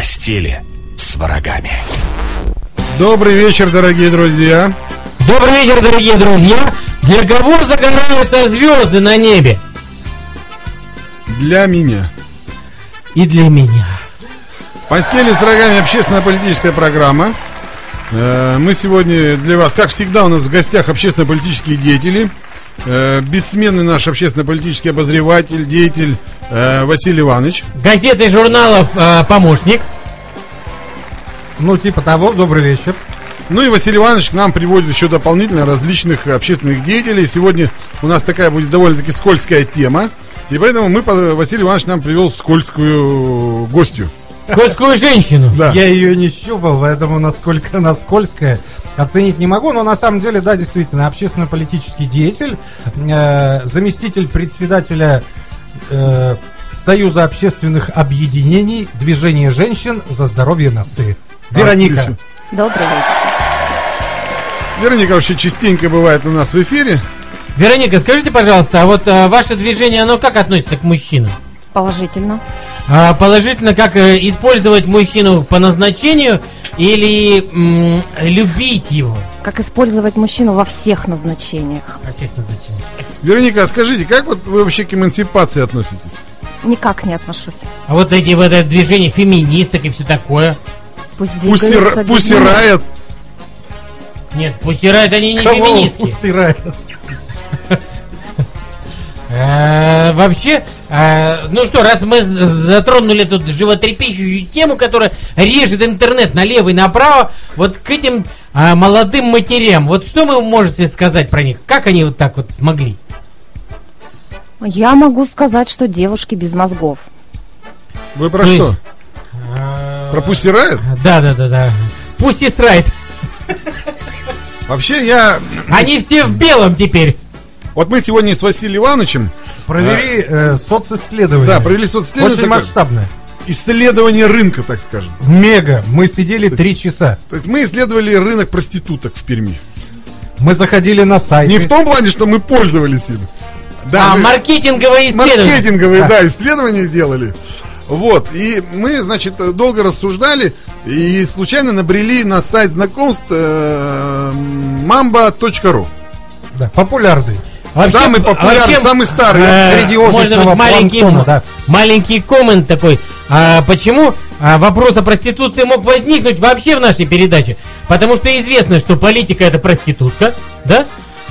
постели с врагами. Добрый вечер, дорогие друзья. Добрый вечер, дорогие друзья. Для кого загораются звезды на небе? Для меня. И для меня. Постели с врагами общественно-политическая программа. Э, Мы сегодня для вас, как всегда, у нас в гостях общественно-политические деятели. Э, Бессменный наш общественно-политический обозреватель, деятель э, Василий Иванович. Газеты и журналов э, помощник. Ну, типа того, добрый вечер. Ну и Василий Иванович к нам приводит еще дополнительно различных общественных деятелей. Сегодня у нас такая будет довольно-таки скользкая тема. И поэтому мы, Василий Иванович нам привел скользкую гостью. Скользкую женщину. Да. Я ее не щупал, поэтому насколько она скользкая, оценить не могу. Но на самом деле, да, действительно, общественно-политический деятель, э, заместитель председателя э, Союза общественных объединений Движения женщин за здоровье нации. Вероника. Отлично. Добрый вечер. Вероника вообще частенько бывает у нас в эфире. Вероника, скажите, пожалуйста, а вот э, ваше движение, оно как относится к мужчинам? Положительно. А, положительно, как э, использовать мужчину по назначению или м, любить его Как использовать мужчину во всех назначениях? во всех назначениях? Вероника, а скажите, как вот вы вообще к эмансипации относитесь? Никак не отношусь. А вот эти вот это движение феминисток и все такое. Пусть Пусть, двигаются. пусть рает. Нет, пусть они не Кого феминистки. усирает? Э, Вообще, э, ну что, раз мы затронули тут животрепещущую тему, которая режет интернет налево и направо, вот к этим э, молодым матерям, вот что вы можете сказать про них? Как они вот так вот смогли? Я могу сказать, что девушки без мозгов. Вы про Вы- что? Э, Про пусть рает? Да, да, да, да. Пусть и страйт. Вообще я... Они все в белом теперь. Вот мы сегодня с Василием Ивановичем Провери э, социсследование. да, провели социсследование. Очень такое, масштабное. исследование рынка, так скажем. Мега. Мы сидели три часа. То есть мы исследовали рынок проституток в Перми. Мы заходили на сайт. Не в том плане, что мы пользовались им. Да, а, мы маркетинговые исследования. маркетинговые, да, исследования делали. Вот, и мы, значит, долго рассуждали и случайно набрели на сайт знакомств э, mamba.ru. Да, популярный. Вообще- Самый популярный, вообще, самый старый. э, Среди офисного быть, маленький, планктона, да. маленький коммент такой. А, почему а, вопрос о проституции мог возникнуть вообще в нашей передаче? Потому что известно, что политика это проститутка, да?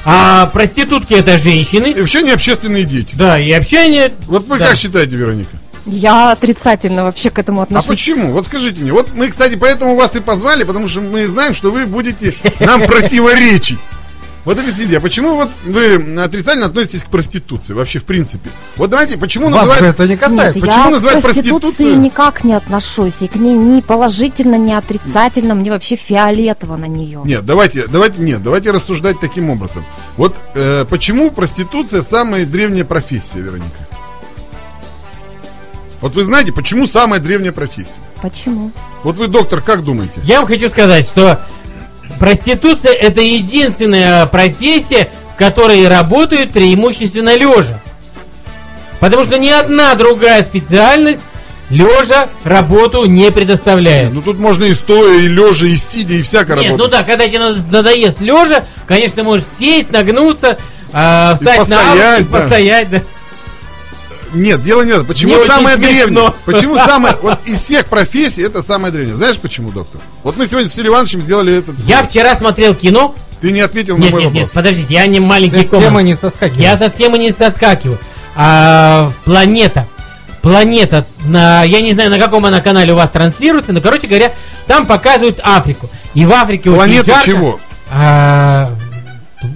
А проститутки это женщины. И вообще не общественные дети. Да, и общение. Вот вы да. как считаете, Вероника? Я отрицательно вообще к этому А отношусь. почему? Вот скажите мне. Вот мы, кстати, поэтому вас и позвали, потому что мы знаем, что вы будете нам противоречить. Вот объясните, а почему вот вы отрицательно относитесь к проституции вообще в принципе? Вот давайте, почему Вас называют... это не касается. Нет, Почему я называть к проституции никак не отношусь. И к ней ни положительно, ни отрицательно. Мне вообще фиолетово на нее. Нет, давайте, давайте, нет, давайте рассуждать таким образом. Вот э, почему проституция самая древняя профессия, Вероника? Вот вы знаете, почему самая древняя профессия? Почему? Вот вы, доктор, как думаете? Я вам хочу сказать, что проституция это единственная профессия, в которой работают преимущественно лежа. Потому что ни одна другая специальность лежа работу не предоставляет. Ну тут можно и стоя, и лежа, и сидя, и всяко Нет, ну да, когда тебе надо- надоест лежа, конечно, ты можешь сесть, нагнуться, а, встать на постоять, и да. постоять, да. Нет, дело не в этом. Почему Мне очень самая смешно. древняя? Почему самая... Вот из всех профессий это самая древняя. Знаешь почему, доктор? Вот мы сегодня с Василием Ивановичем сделали этот... Я вчера смотрел кино. Ты не ответил на Нет, мой нет, нет, вопрос. подождите, я не маленький Ты с темы команд. не соскакивай. Я со темы не соскакиваю. А, планета. Планета, на, я не знаю, на каком она канале у вас транслируется, но, короче говоря, там показывают Африку. И в Африке очень Планета жарко. чего? А,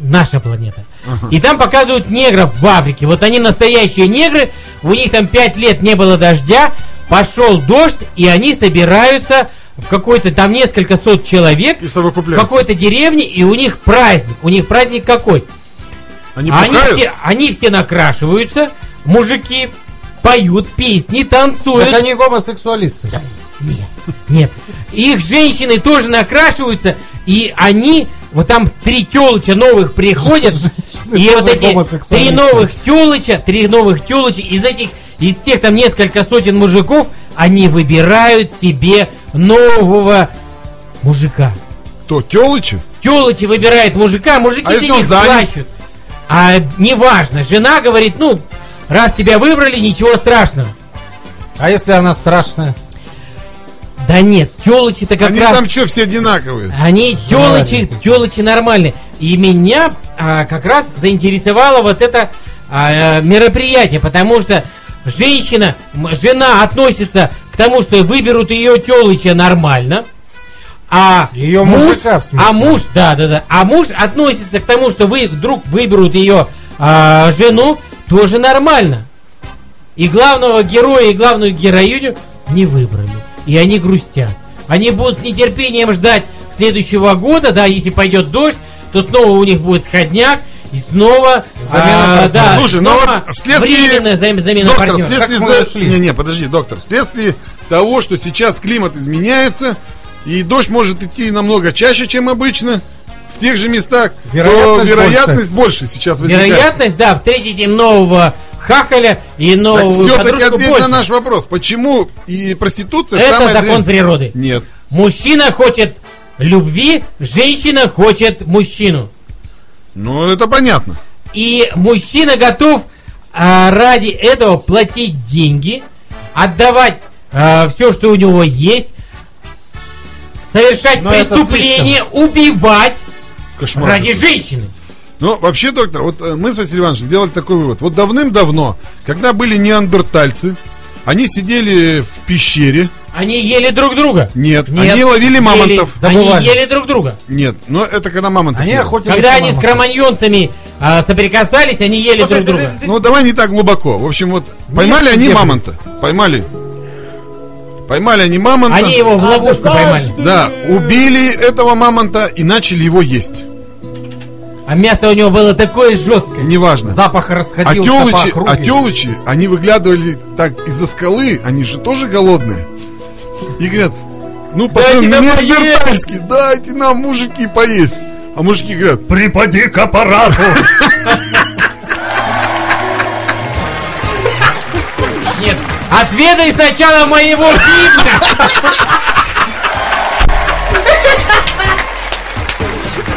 наша планета. И там показывают негров в Африке. Вот они настоящие негры, у них там 5 лет не было дождя, пошел дождь, и они собираются в какой-то, там несколько сот человек, И в какой-то деревне, и у них праздник. У них праздник какой? Они Они все, они все накрашиваются, мужики поют песни, танцуют. Так они гомосексуалисты. Нет, нет. Их женщины тоже накрашиваются, и они, вот там три телоча новых приходят, и вот эти три новых телоча, три новых телоча, из этих, из всех там несколько сотен мужиков они выбирают себе нового мужика. То, телычи? Телочи выбирает мужика, мужики А за них плачут. А неважно, жена говорит, ну, раз тебя выбрали, ничего страшного. А если она страшная? Да нет, телочи-то как Они раз... там что, все одинаковые? Они телочи, телочи нормальные. И меня а, как раз заинтересовало вот это а, э, мероприятие, потому что женщина, жена относится к тому, что выберут ее телыча нормально, а Её муж, мужика, в смысле? а муж, да, да, да, а муж относится к тому, что вы вдруг выберут ее а, жену, тоже нормально. И главного героя, и главную героиню не выбрали. И они грустят. Они будут с нетерпением ждать следующего года, да, если пойдет дождь, то снова у них будет сходняк, и снова Замена а, да, Слушай, ну снова вот вследствие- временная зам- замена Доктор, партнера. вследствие за-? Не, не, подожди, доктор. Вследствие того, что сейчас климат изменяется, и дождь может идти намного чаще, чем обычно, в тех же местах, то Вероятность вероятность больше, сейчас возникает. Вероятность, да, встретить им нового хахаля и новую все-таки ответь больше. на наш вопрос. Почему и проституция Это самая закон древняя? природы. Нет. Мужчина хочет любви, женщина хочет мужчину. Ну, это понятно. И мужчина готов а, ради этого платить деньги, отдавать все, что у него есть, совершать Но преступление, убивать Кошмар. ради женщины. Ну, вообще, доктор, вот э, мы с Василием Ивановичем делали такой вывод. Вот давным-давно, когда были неандертальцы, они сидели в пещере. Они ели друг друга. Нет, Нет, они ловили ели- мамонтов. Они Добывали. ели друг друга. Нет, но это когда мамонтов Они ели. охотились Когда они с кроманьонцами а, соприкасались, они ели Слушай, друг ты- друга. ты- Ну, давай не так глубоко. В общем, вот поймали они где же? мамонта. Поймали. Поймали они мамонта. Они его в ловушку поймали. Да, убили этого мамонта и начали его есть. А мясо у него было такое жесткое. Неважно. Запах А расходился по телычи, округе. а телычи, они выглядывали так из-за скалы, они же тоже голодные. И говорят, ну, посмотрим, неандертальский, дайте нам, мужики, поесть. А мужики говорят, Припади к аппарату. Нет, отведай сначала моего фильма.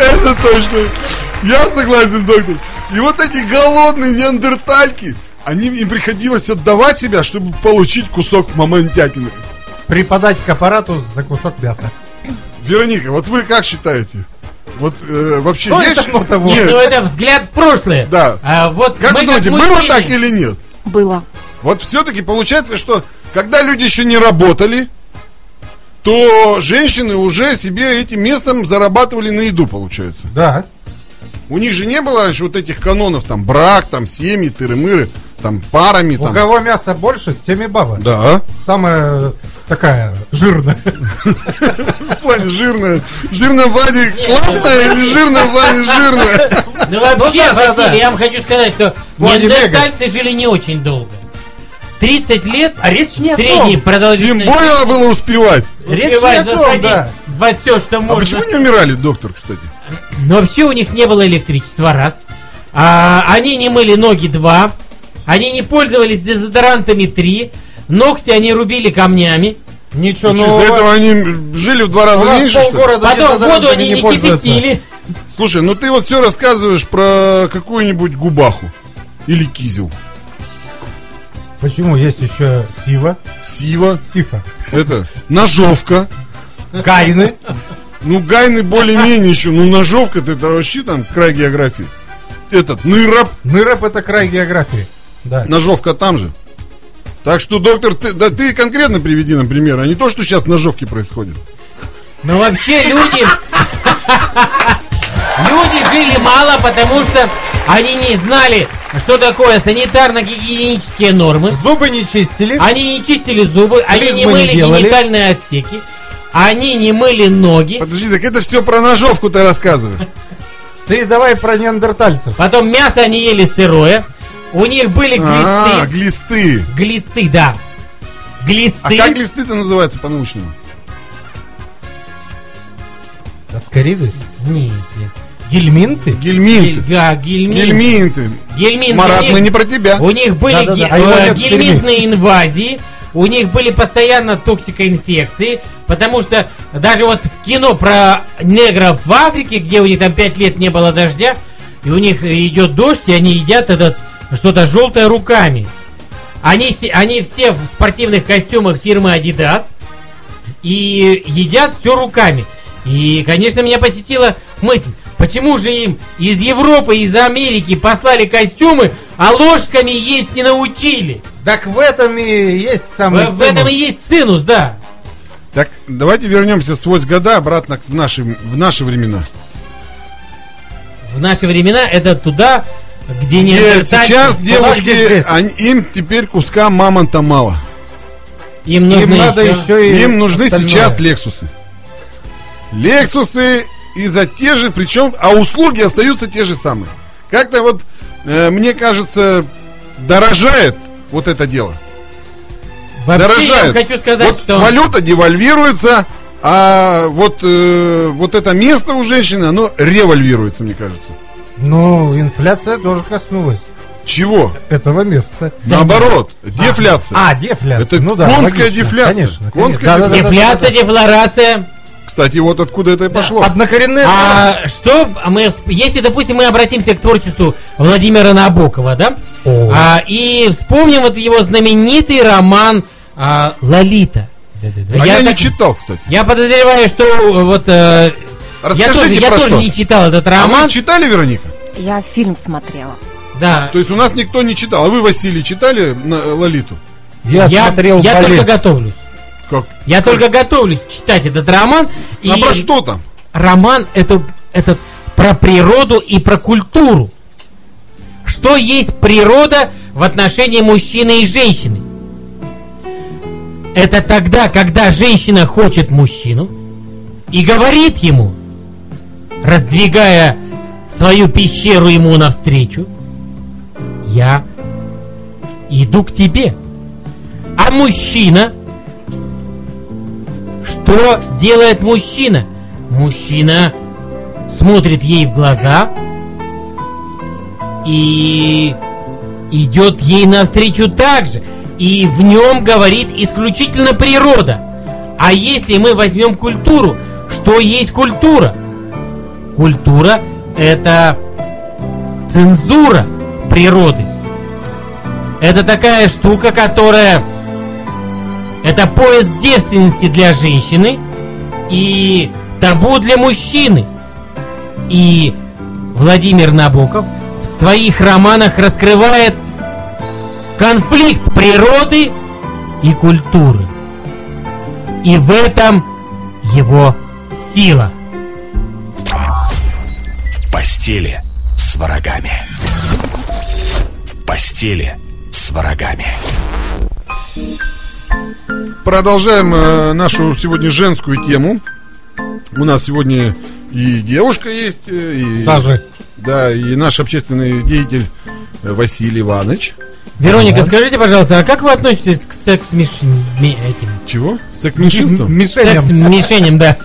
это точно. Я согласен, доктор. И вот эти голодные неандертальки, они, им приходилось отдавать себя, чтобы получить кусок мамонтятины. Припадать к аппарату за кусок мяса. Вероника, вот вы как считаете? Вот э, вообще Ну, есть... это ну, того. Нет, Ну, это взгляд в прошлое. Да. А вот как мы вы думаете, как было мужчины. так или нет? Было. Вот все-таки получается, что когда люди еще не работали, то женщины уже себе этим местом зарабатывали на еду, получается. Да. У них же не было раньше вот этих канонов, там, брак, там, семьи, тыры-мыры, там, парами, У там. кого мяса больше, с теми баба. Да. Самая такая жирная. В плане жирная. Жирная Влади классная или жирная Влади жирная? Ну вообще, да, Василий, я вам хочу сказать, что неандертальцы жили не очень долго. 30 лет А речь не о средней том. Им продолжительности. больно было успевать. Речь не о том, да. Во все, что А можно. почему не умирали, доктор, кстати? Но вообще у них не было электричества, раз. А, они не мыли ноги, два. Они не пользовались дезодорантами, три. Ногти они рубили камнями. Ничего Из-за нового. этого они жили в два раза меньше, что ли? полгорода Потом воду они не пользуются. кипятили. Слушай, ну ты вот все рассказываешь про какую-нибудь губаху. Или кизел. Почему есть еще Сива? Сива. Сифа. Это ножовка. Гайны. Ну, гайны более-менее еще. Ну, ножовка-то это вообще там край географии. Этот, ныроб. Ныроб это край географии. Да. Ножовка там же. Так что, доктор, ты, да ты конкретно приведи нам пример, а не то, что сейчас в ножовке происходит. Но вообще люди... Люди жили мало, потому что они не знали, что такое санитарно-гигиенические нормы. Зубы не чистили. Они не чистили зубы, они не Клизмы не мыли делали. генитальные отсеки. Они не мыли ноги. Подожди, так это все про ножовку ты рассказываешь. Ты давай про неандертальцев. Потом мясо они ели сырое. У них были А, глисты. глисты. Глисты, да. Глисты. А как глисты-то называются по-научному? Аскариды? Нет, нет. Гельминты? Гельминты. Гельга, гельмин. Гельминты. Гельминты. Марат, у них- мы не про тебя. У них были Да-да-да, ге- а его э, в гельминтные инвазии. У них были постоянно токсикоинфекции, потому что даже вот в кино про негров в Африке, где у них там 5 лет не было дождя, и у них идет дождь, и они едят этот что-то желтое руками. Они, они все в спортивных костюмах фирмы Adidas и едят все руками. И, конечно, меня посетила мысль, почему же им из Европы, из Америки послали костюмы, а ложками есть не научили? Так в этом и есть самый В, в этом и есть цинус, да. Так, давайте вернемся сквозь года обратно в наши, в наши времена. В наши времена это туда, где не Где сейчас девушки, они- им теперь куска мамонта мало. им нужно Им надо еще- еще и Им нужны остальное. сейчас Лексусы. Лексусы и за те же, причем, а услуги остаются те же самые. Как-то вот, э, мне кажется, дорожает вот это дело. Вообще, я дорожает. вам хочу сказать, вот что... валюта девальвируется, а вот, э, вот это место у женщины, оно револьвируется, мне кажется. Ну, инфляция тоже коснулась Чего? этого места. Наоборот, дефляция. А, дефляция. Это ну, да, конская логично. дефляция. Конечно. Конская конечно. Да-да-да-да-да. Дефляция, дефлорация. Кстати, вот откуда это и пошло. Однокоренные слова. А что мы, если, допустим, мы обратимся к творчеству Владимира Набокова, да? О. А, и вспомним вот его знаменитый роман а, Лолита. Да-да-да. А я, не так- читал, кстати. Я подозреваю, что э, вот э, я Расскажите тоже, я тоже что. не читал этот А роман. вы читали, Вероника? Я фильм смотрела. Да. То есть у нас никто не читал. А вы, Василий, читали на Лолиту? Я, я смотрел я балет. только готовлюсь. Как? Я только готовлюсь читать этот роман. И А про что там? роман это, это про природу и про культуру. Что есть природа в отношении мужчины и женщины? Это тогда, когда женщина хочет мужчину и говорит ему, раздвигая свою пещеру ему навстречу, я иду к тебе. А мужчина, что делает мужчина? Мужчина смотрит ей в глаза и идет ей навстречу также. И в нем говорит исключительно природа. А если мы возьмем культуру, что есть культура? Культура это цензура природы. Это такая штука, которая это пояс девственности для женщины и табу для мужчины. И Владимир Набоков в своих романах раскрывает конфликт природы и культуры. И в этом его сила. В постели с врагами. В постели с врагами. Продолжаем э, нашу сегодня женскую тему. У нас сегодня и девушка есть, э, и, Даже. да, и наш общественный деятель э, Василий Иванович. Вероника, скажите, пожалуйста, а как вы относитесь к секс этим? Чего? Секс-меньшинством? Мишеням. Секс-мишеням, да.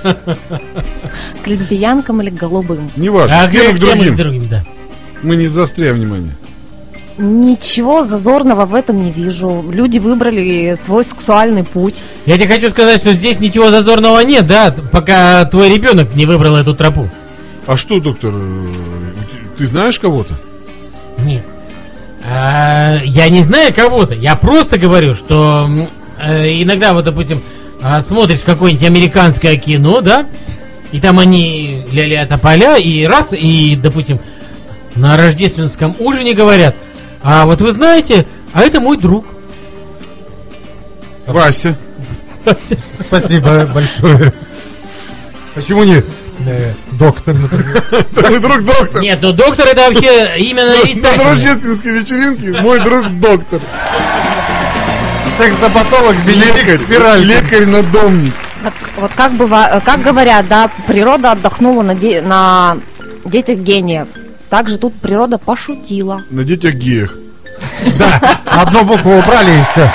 К лесбиянкам или к голубым? Не важно, А к тем и к к тем и к другим. другим, да. Мы не заостряем внимание. Ничего зазорного в этом не вижу. Люди выбрали свой сексуальный путь. Я тебе хочу сказать, что здесь ничего зазорного нет, да, пока твой ребенок не выбрал эту тропу. А что, доктор, э, ты знаешь кого-то? Нет. А, я не знаю кого-то. Я просто говорю, что э, иногда, вот, допустим, а, смотришь какое-нибудь американское кино, да, и там они ля-ля тополя, и раз, и, допустим, на рождественском ужине говорят, а вот вы знаете, а это мой друг. Вася. Спасибо большое. Почему не э, доктор, например? Мой друг доктор. Нет, ну доктор это вообще именно На нарицательное. рождественской вечеринке мой друг доктор. Секс-запатолог, Лекарь. спираль. Лекарь-надомник. Вот как, быва- как говорят, да, природа отдохнула на, де- на детях гениев. Также тут природа пошутила. На детях геях. Да, одну букву убрали и все.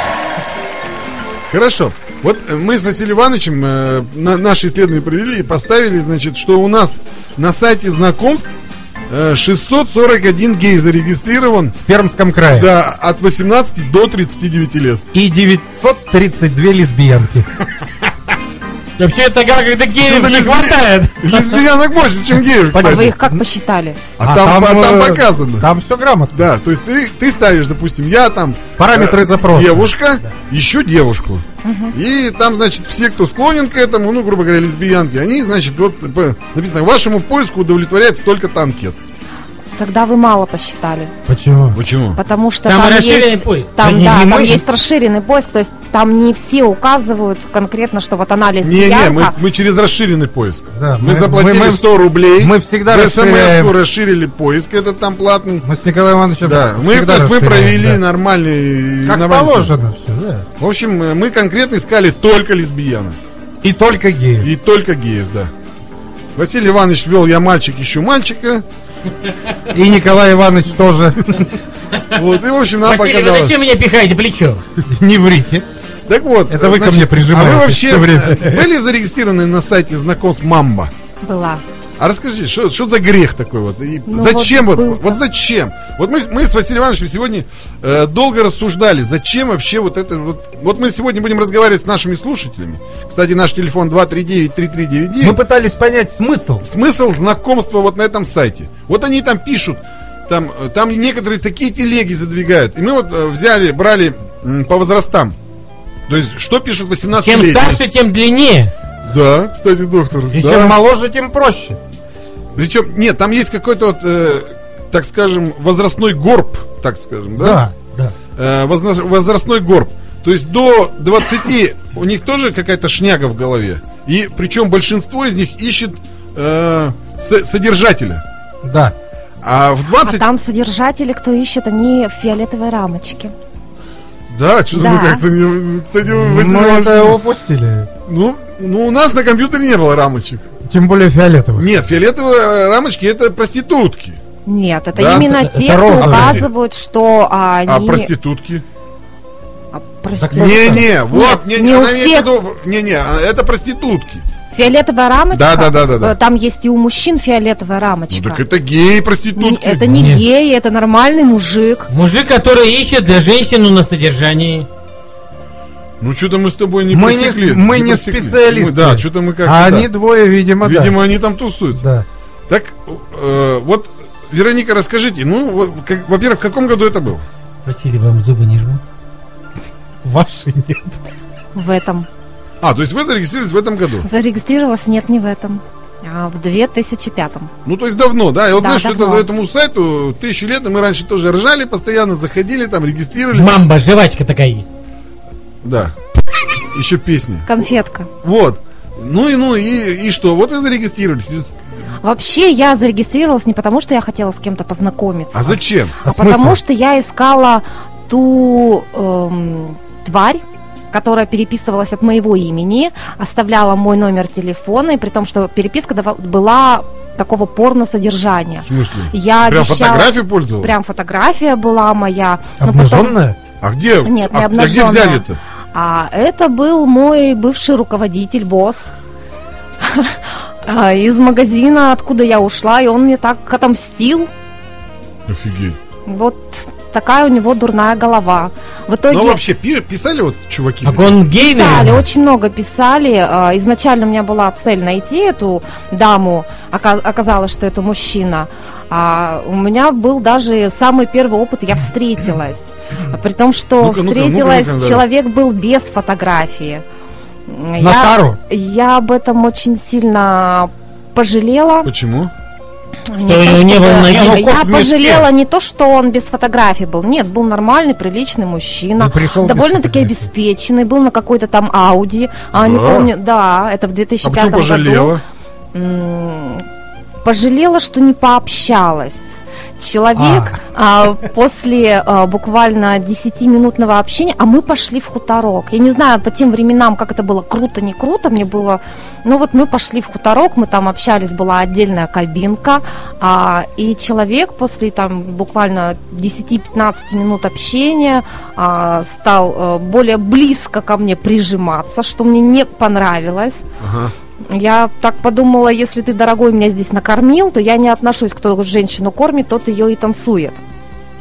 Хорошо. Вот э, мы с Василием Ивановичем э, на, наши исследования провели и поставили, значит, что у нас на сайте знакомств э, 641 гей зарегистрирован. В Пермском крае. Да, от 18 до 39 лет. И 932 лесбиянки. Вообще тогда, когда геев Что-то не лесби- хватает. Лесбиянок больше, чем геев, А вы кстати. их как посчитали? А там, а там э, показано. Там все грамотно. Да, то есть ты, ты ставишь, допустим, я там... Параметры э, запроса. Девушка, еще девушку. И там, значит, все, кто склонен к этому, ну, грубо говоря, лесбиянки, они, значит, вот по- написано, вашему поиску удовлетворяется только анкет. Тогда вы мало посчитали. Почему? Почему? Потому что Там там, расширенный есть, поиск. Там, Да не- да, не там мы- есть расширенный поиск, то есть там не все указывают конкретно, что вот она Не-не, лесбиянка. мы, мы через расширенный поиск. Да, мы, мы- заплатили мы- мы 100 рублей. мы всегда за смс расширяем. расширили поиск, этот там платный. Мы с Николаем Ивановичем Да, мы, то есть мы провели да. нормальный... Как нормальный положено все, да. В общем, э, мы конкретно искали только лесбиянок. И только геи. И только геев, да. Василий Иванович вел «Я мальчик, ищу мальчика». И Николай Иванович тоже. Вот, и, в общем, нам Василий, вы показалось. зачем меня пихаете плечо? Не врите. Так вот. Это вы ко значит, мне прижимаетесь А вы вообще были зарегистрированы на сайте знакомств Мамба? Была. А расскажите, что, что за грех такой вот? И Ну зачем вот вот, вот, зачем? Вот мы, мы с Василием Ивановичем сегодня э, долго рассуждали, зачем вообще вот это вот. Вот мы сегодня будем разговаривать с нашими слушателями. Кстати, наш телефон 239-3399. Мы пытались понять смысл. смысл знакомства вот на этом сайте. Вот они там пишут, там, там некоторые такие телеги задвигают. И мы вот э, взяли, брали м, по возрастам. То есть, что пишут 18 Чем летние старше, тем длиннее. Да, кстати, доктор. И да. чем моложе, тем проще. Причем, нет, там есть какой-то вот, э, так скажем, возрастной горб, так скажем, да? Да, да. Э, возна- возрастной горб. То есть до 20 у них тоже какая-то шняга в голове. И причем большинство из них ищет э, с- содержателя. Да. А в 20... А там содержатели, кто ищет, они в фиолетовой рамочке. Да, что-то Да. мы как-то не... Кстати, Мы это упустили. ну, ну, у нас на компьютере не было рамочек. Тем более фиолетовых. Нет, фиолетовые э, рамочки это проститутки. Нет, это Да, именно это- те, это кто розовые. указывают, что а, они... А проститутки? А, прости- Так Не-не, вот, не, не в всех. виду- не-не, а, это проститутки. Фиолетовая рамочка? Да, да, да, да, да. э, Там есть и у мужчин фиолетовая Ну рамочка. так это геи Не- проститутки. это не Нет. гей, это нормальный мужик. Мужик, который ищет для женщины на содержании. Ну что-то мы с тобой не Мы не- просекли. мы не просекли. специалисты. Мы- да, что-то мы как-то... А да. они двое, видимо, да. Видимо, они там тусуются. Да. Так, э, вот, Вероника, расскажите, ну, вот, как- во-первых, в каком году это было? Василий, вам зубы не жму. Ваши нет. В этом. А, то есть вы зарегистрировались в этом году? Зарегистрировалась, нет, не в этом. А в 2005 Ну, то есть давно, да? Я вот Да, знаю, что это за этому сайту тысячу лет, и мы раньше тоже ржали, постоянно заходили, там, регистрировались. Мамба, жвачка такая есть. Да. Еще песни. Конфетка. Вот. Ну и ну, и, и что? Вот вы зарегистрировались. Вообще, я зарегистрировалась не потому, что я хотела с кем-то познакомиться. А зачем? а А потому что я искала ту эм, тварь, которая переписывалась от моего имени, оставляла мой номер телефона, и при том, что переписка была такого порно-содержания. В смысле? Я Прям обещала- фотографию пользовалась? Прям фотография была моя. но потом- Обнаженная? А где? Нет, не а, а где обнаженная. взяли-то? А это был мой бывший руководитель, босс а, из магазина, откуда я ушла, и он мне так отомстил. Офигеть. Вот такая у него дурная голова. В итоге Ну, вообще, пи- писали вот чуваки? Так он гей, писали, наверное? очень много писали. А, Изначально у меня была цель найти эту даму. Ока- Оказалось, что это мужчина. А у меня был даже самый первый опыт, я встретилась. При том, что Ну-ка, ну-ка, встретилась, ну-ка, ну-ка, да. человек был без фотографии. На Я- тару? Я об этом очень сильно пожалела. Почему? Не Что то, у него не было ноги? Я кот в мешке. пожалела не то, что он без фотографии был. Нет, был нормальный, приличный мужчина. Довольно-таки обеспеченный. Был на какой-то там Ауди. А, не Да? помню. Да, это в А 2005 почему году. пожалела? М, Пожалела, что не пообщалась. Человек а, после а, буквально 10-минутного общения, а мы пошли в хуторок. Я не знаю по тем временам, как это было круто, не круто, мне было... Ну вот мы пошли в хуторок, мы там общались, была отдельная кабинка, а, и человек после там буквально 10-15 минут общения а, стал э, более близко ко мне прижиматься, что мне не понравилось. Ага. Я так подумала, если ты, дорогой, меня здесь накормил, то я не отношусь, кто женщину кормит, тот ее и танцует.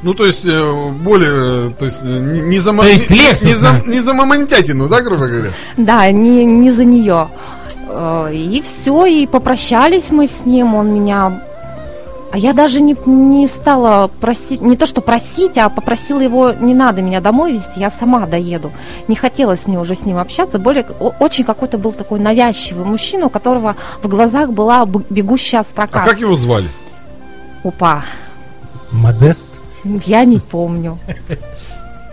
Ну, то есть, э, более, э, то есть, э, не, не за, То есть не- легче, не, за, не за мамонтятину, да, грубо говоря? Да, не, не за нее. И все, и попрощались мы с ним, он меня... А я даже не, не стала просить, не то что просить, а попросила его, не надо меня домой везти, я сама доеду. Не хотелось мне уже с ним общаться, более очень какой-то был такой навязчивый мужчина, у которого в глазах была бегущая А строка. как его звали? Опа, Модест. я не помню.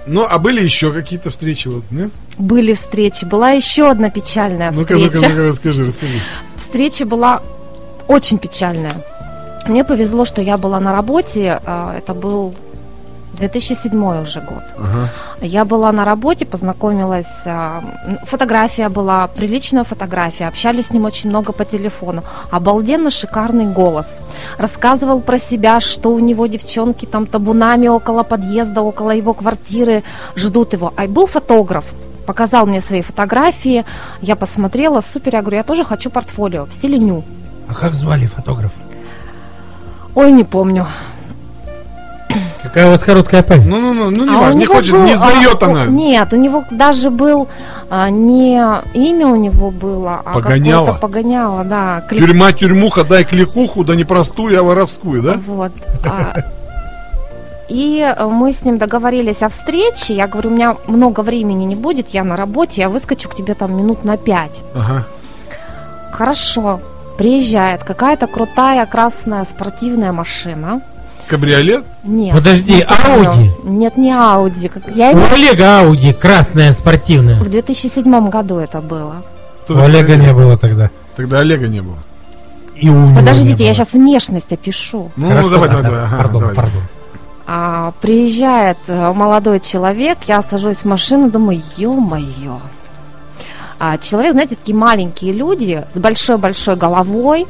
Ну, а были еще какие-то встречи? Вот, нет? Были встречи, была еще одна печальная Ну-ка, встреча. ну-ка, ну-ка, расскажи, расскажи. встреча была очень печальная. Мне повезло, что я была на работе. а, Это был 2007 уже год. Ага. Я была на работе, познакомилась. а, Фотография была, приличная фотография. Общались с ним очень много по телефону. Обалденно шикарный голос. Рассказывал про себя, что у него девчонки там табунами около подъезда, около его квартиры ждут его. А был фотограф. Показал мне свои фотографии. Я посмотрела, супер. Я говорю, я тоже хочу портфолио в стиле ню. А как звали фотографа? Ой, не помню. Какая у вас короткая память. Ну, ну, ну, ну, не А важно, не хочет, был, не а, сдает о, она. Нет, у него даже был а, не имя у него было, а Погоняло? погоняло, да. клик- Тюрьма, тюрьмуха, дай кликуху, да не простую, а воровскую, да? Вот. а. И мы с ним договорились о встрече. Я говорю, у меня много времени не будет, я на работе, я выскочу к тебе там минут на пять. Ага. Хорошо. Приезжает какая-то крутая красная спортивная машина. Кабриолет? Нет. Подожди. Ауди? Нет, не Ауди. Я У его... Олега Ауди, красная, спортивная. В 2007 году это было. Кто У Олега Олег? не было тогда. Тогда Олега не было. И у Подождите, я сейчас внешность опишу. Ну, Хорошо, ну, давай, да, давай, да, давай. Ага, Пардон, давай. пардон. А, приезжает э, молодой человек, я сажусь в машину, думаю, ё-моё. А, человек, знаете, такие маленькие люди с большой-большой головой,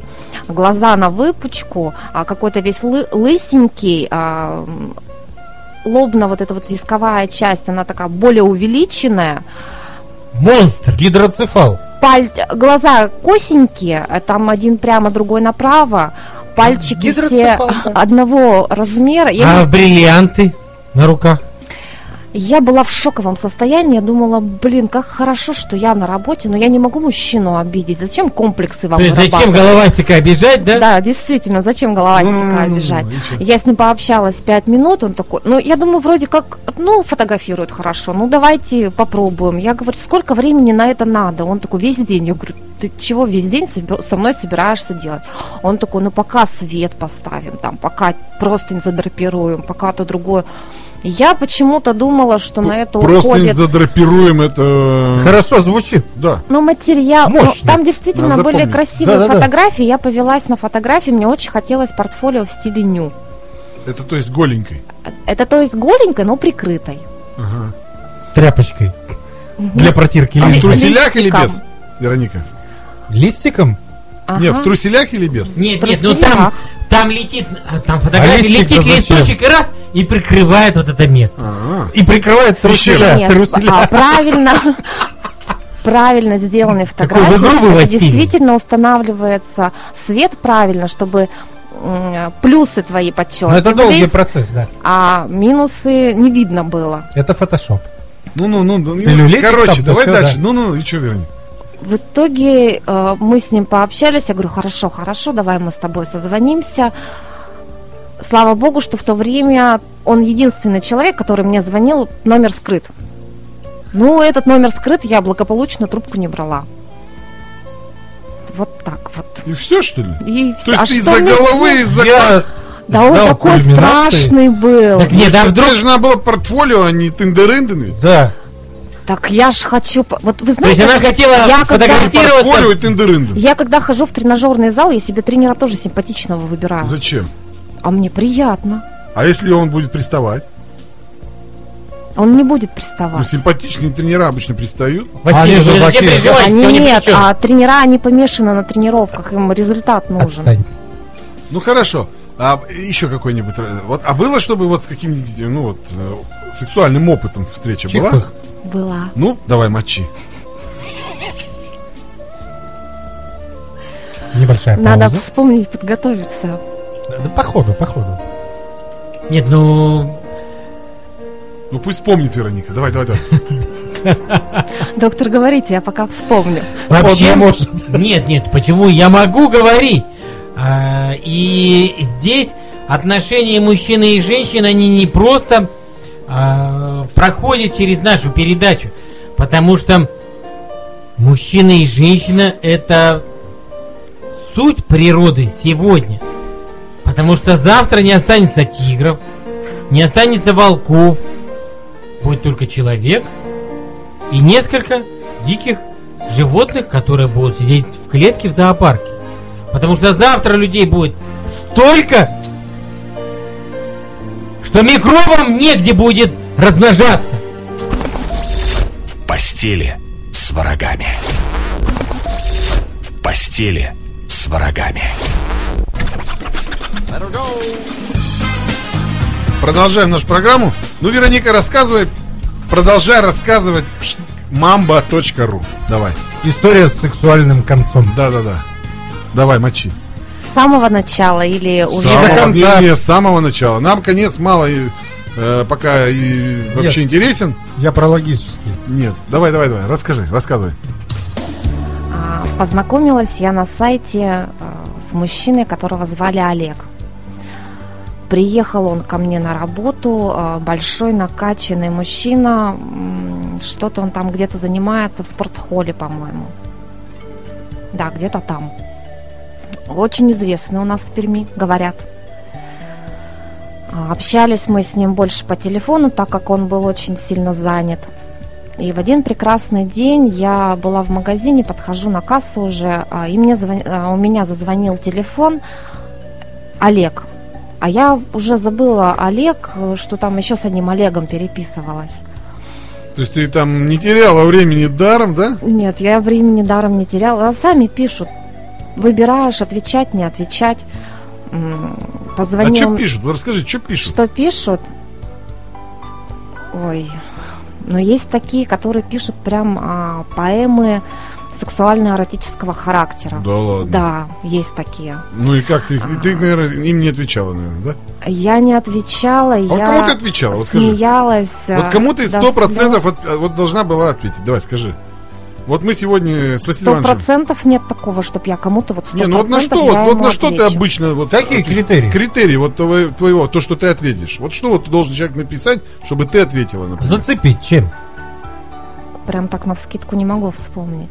глаза на выпучку, а, какой-то весь лы- лысенький, а, лобно вот эта вот висковая часть, она такая более увеличенная, Монстр. Гидроцефал. Паль... глаза косенькие, там один прямо, другой направо, пальчики все одного размера. Я А бриллианты на руках? Я была в шоковом состоянии, я думала, блин, как хорошо, что я на работе, но я не могу мужчину обидеть. Зачем комплексы вам есть зачем головастика обижать, да? Да, действительно, зачем головастика обижать? Я с ним пообщалась пять минут, он такой, ну, я думаю, вроде как, ну, фотографирует хорошо, ну, давайте попробуем. Я говорю, сколько времени на это надо? Он такой, весь день. Я говорю, ты чего весь день со мной собираешься делать? Он такой, ну, пока свет поставим, там, пока просто не задрапируем, пока то другое. Я почему-то думала, что на это Просто уходит... задрапируем это... Хорошо звучит. Да. Ну, материал, ну, Мощно. там действительно Надо были запомнить. красивые Да-да-да. фотографии. Я повелась на фотографии, мне очень хотелось портфолио в стиле ню. Это то есть голенькой. Это то есть голенькой, но прикрытой. Ага. Тряпочкой. Для протирки А В Ли- листьев. труселях или без? Вероника. Листиком? Не, в Ага. труселях или без? Нет, нет, ну там, там летит, а, там фотография, листик-то летит листочек и раз, и прикрывает вот это место. А, И прикрывает труселя. Нет, труселя. а, правильно, правильно сделанные фотографии. это действительно устанавливается свет правильно, чтобы плюсы твои Но это долгий подчеркивались, процесс, да. а минусы не видно было. Это фотошоп. Ну, ну, ну, ну, короче, давай дальше. да. Ну, ну, и что, Вероника? В итоге э, мы с ним пообщались, я говорю, хорошо, хорошо, давай мы с тобой созвонимся. Слава богу, что в то время он единственный человек, который мне звонил, номер скрыт. Ну, этот номер скрыт, я благополучно трубку не брала. Вот так вот. И все, что ли? И То всё. А есть ты что из-за мне головы, делать? из-за... Я Да он такой кульминации. страшный был. Так нет, а вдруг... Тебе же надо было портфолио, а не тындерынден ведь. Да. Так я ж хочу... Вот вы То есть знаете, она хотела я когда- фотографироваться... тындерынден. я когда хожу в тренажерный зал, я себе тренера тоже симпатичного выбираю. Зачем? А мне приятно. А если он будет приставать? Он не будет Ну, приставать. симпатичные тренера обычно пристают. Василий, Они же переживаете? Они Кто ни при нет, а тренера, они помешаны на тренировках, им результат нужен. Отстань. Ну, хорошо. А еще какой-нибудь... э, Вот, а было, чтобы вот с каким-нибудь, ну, вот, э, сексуальным опытом встреча была? Была. Ну, давай мочи. Небольшая Надо пауза. вспомнить, подготовиться. Да, по ходу, по ходу. Нет, ну... Ну пусть помнит Вероника. Давай, давай, давай. Доктор, говорите, я пока вспомню. Вообще, нет, нет, почему? Я могу говорить. А, и здесь отношения мужчины и женщины, они не просто а, проходят через нашу передачу, потому что мужчина и женщина это суть природы сегодня. Потому что завтра не останется тигров, не останется волков, будет только человек и несколько диких животных, которые будут сидеть в клетке в зоопарке. Потому что завтра людей будет столько, что микробам негде будет размножаться. В постели с врагами. В постели с врагами. Продолжаем нашу программу. Ну, Вероника, рассказывай. Продолжай рассказывать mamba.ru. Давай. История с сексуальным концом. Да-да-да. Давай, мочи. С самого начала или уже... до конца. не, не, с самого начала. Нам конец мало и, э, пока и вообще Нет. интересен. Я про логический. Нет. Давай, давай, давай. Расскажи, рассказывай. А, Познакомилась я на сайте а, с мужчиной, которого звали Олег. Приехал он ко мне на работу, а, большой накачанный мужчина, что-то он там где-то занимается в спортхоле, по-моему. Да, где-то там. Очень известный у нас в Перми, говорят. Общались мы с ним больше по телефону, так как он был очень сильно занят. И в один прекрасный день я была в магазине, подхожу на кассу уже, а, и мне звон- а, у меня зазвонил телефон Олег. А я уже забыла Олег, что там еще с одним Олегом переписывалась. То есть ты там не теряла времени даром, да? Нет, я времени даром не теряла. А сами пишут. Выбираешь, отвечать, не отвечать. М, А Позвонил. что пишут? Расскажи, что пишут? Что пишут? Ой, ну есть такие, которые пишут прям а, поэмы сексуально-эротического характера. Да ладно. Да, есть такие. Ну и как ты? Ты, наверное, им не отвечала, наверное, да? Я не отвечала, А вот я кому ты отвечала? Вот скажи. смеялась. Вот а, кому ты до сто процентов от- а, вот должна была ответить? Давай, скажи. Вот мы сегодня с Василием Ивановичем... процентов нет такого, чтобы я кому-то вот Не, ну вот на что, вот, вот на что ты отвечу. обычно вот Какие отвечаешь? критерии? Критерии вот твоего, твоего, то, что ты ответишь. Вот что вот должен человек написать, чтобы ты ответила, например? Зацепить чем? Прям так на скидку не могу вспомнить.